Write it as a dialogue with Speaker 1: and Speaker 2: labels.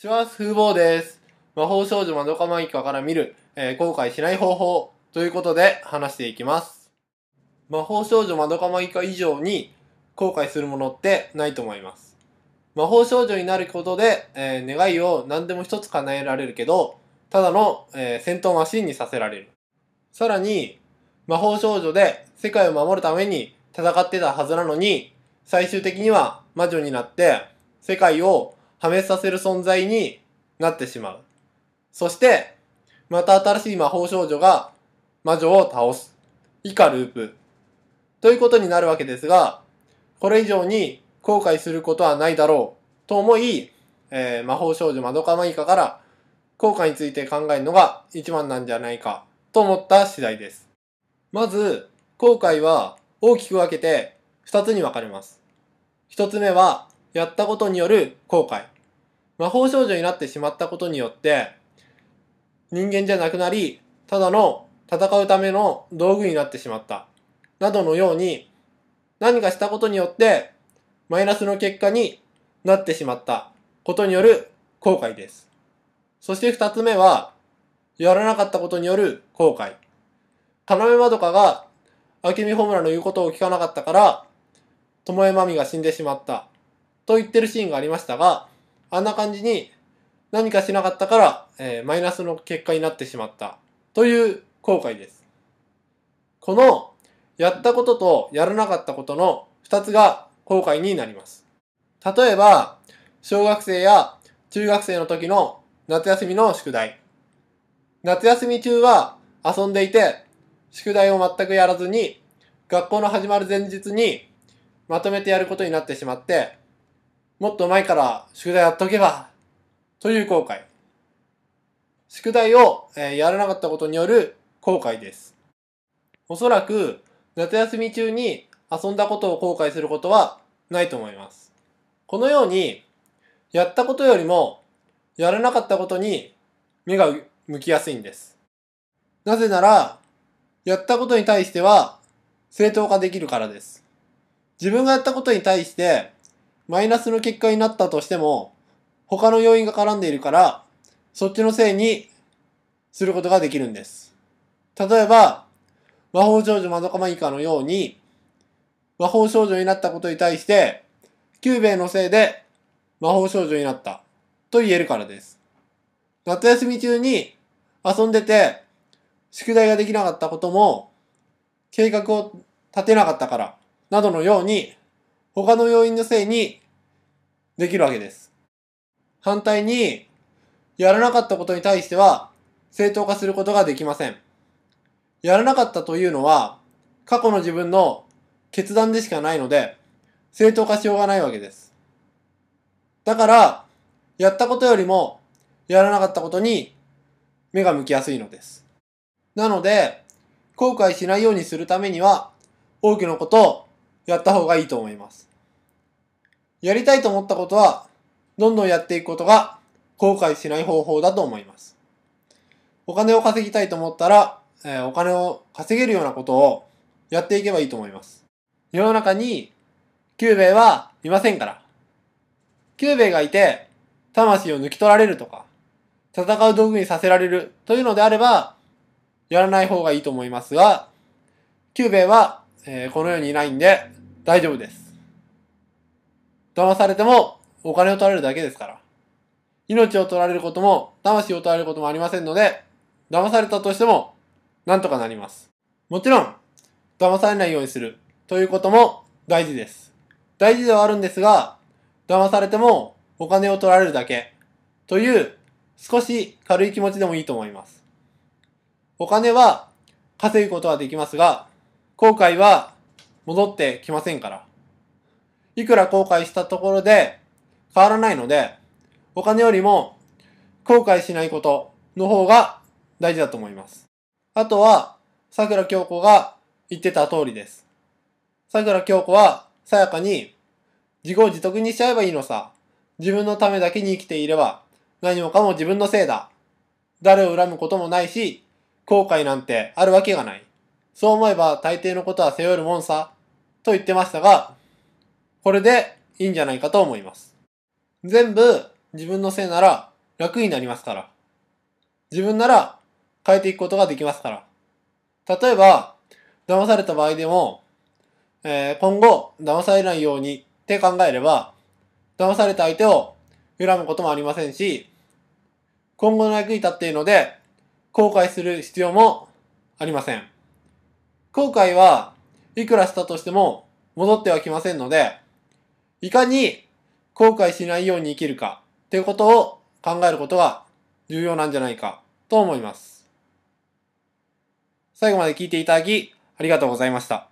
Speaker 1: シュワース風貌です。魔法少女まどかマイカから見る、えー後悔しない方法ということで話していきます。魔法少女まどかマイカ以上に後悔するものってないと思います。魔法少女になることで、えー願いを何でも一つ叶えられるけど、ただの、えー戦闘マシンにさせられる。さらに、魔法少女で世界を守るために戦ってたはずなのに、最終的には魔女になって世界を破滅させる存在になってしまう。そして、また新しい魔法少女が魔女を倒す。以下ループ。ということになるわけですが、これ以上に後悔することはないだろうと思い、えー魔法少女まどかマイカから後悔について考えるのが一番なんじゃないかと思った次第です。まず、後悔は大きく分けて二つに分かれます。一つ目は、やったことによる後悔。魔法少女になってしまったことによって、人間じゃなくなり、ただの戦うための道具になってしまった。などのように、何かしたことによって、マイナスの結果になってしまったことによる後悔です。そして二つ目は、やらなかったことによる後悔。要まどかが、明美ホムラの言うことを聞かなかったから、巴まみが死んでしまった。と言ってるシーンがありましたが、あんな感じに何かしなかったから、えーマイナスの結果になってしまった。という後悔です。この、やったこととやらなかったことの二つが後悔になります。例えば、小学生や中学生の時の夏休みの宿題。夏休み中は遊んでいて、宿題を全くやらずに、学校の始まる前日にまとめてやることになってしまって、もっと前から宿題やっとけば、という後悔。宿題を、えーやらなかったことによる後悔です。おそらく、夏休み中に遊んだことを後悔することはないと思います。このように、やったことよりも、やらなかったことに目が向きやすいんです。なぜなら、やったことに対しては正当化できるからです。自分がやったことに対してマイナスの結果になったとしても他の要因が絡んでいるからそっちのせいにすることができるんです。例えば魔法少女まどかマギカのように魔法少女になったことに対してキュゥべえのせいで魔法少女になったと言えるからです。夏休み中に遊んでて宿題ができなかったことも、計画を立てなかったから、などのように、他の要因のせいにできるわけです。反対に、やらなかったことに対しては、正当化することができません。やらなかったというのは、過去の自分の決断でしかないので、正当化しようがないわけです。だから、やったことよりも、やらなかったことに目が向きやすいのです。なので、後悔しないようにするためには、多くのことをやった方がいいと思います。やりたいと思ったことは、どんどんやっていくことが後悔しない方法だと思います。お金を稼ぎたいと思ったら、えーお金を稼げるようなことをやっていけばいいと思います。世の中に、キューベイはいませんから。キュゥべえがいて、魂を抜き取られるとか、戦う道具にさせられるというのであれば、やらない方がいいと思いますが、キュゥべえは、えーこの世にいないんで大丈夫です。騙されてもお金を取られるだけですから。命を取られることも、魂を取られることもありませんので、騙されたとしても、なんとかなります。もちろん、騙されないようにするということも大事です。大事ではあるんですが、騙されてもお金を取られるだけという少し軽い気持ちでもいいと思います。お金は稼ぐことはできますが、後悔は戻ってきませんから。いくら後悔したところで変わらないので、お金よりも後悔しないことの方が大事だと思います。あとは、桜京子が言ってた通りです。桜京子はさやかに自業自得にしちゃえばいいのさ。自分のためだけに生きていれば何もかも自分のせいだ。誰を恨むこともないし、後悔なんてあるわけがない。そう思えば大抵のことは背負えるもんさ。と言ってましたが、これでいいんじゃないかと思います。全部自分のせいなら楽になりますから。自分なら変えていくことができますから。例えば、騙された場合でも、えー今後騙されないようにって考えれば、騙された相手を恨むこともありませんし、今後の役に立っているので、後悔する必要もありません。後悔はいくらしたとしても戻ってはきませんので、いかに後悔しないように生きるかっていうことを考えることが重要なんじゃないかと思います。最後まで聞いていただきありがとうございました。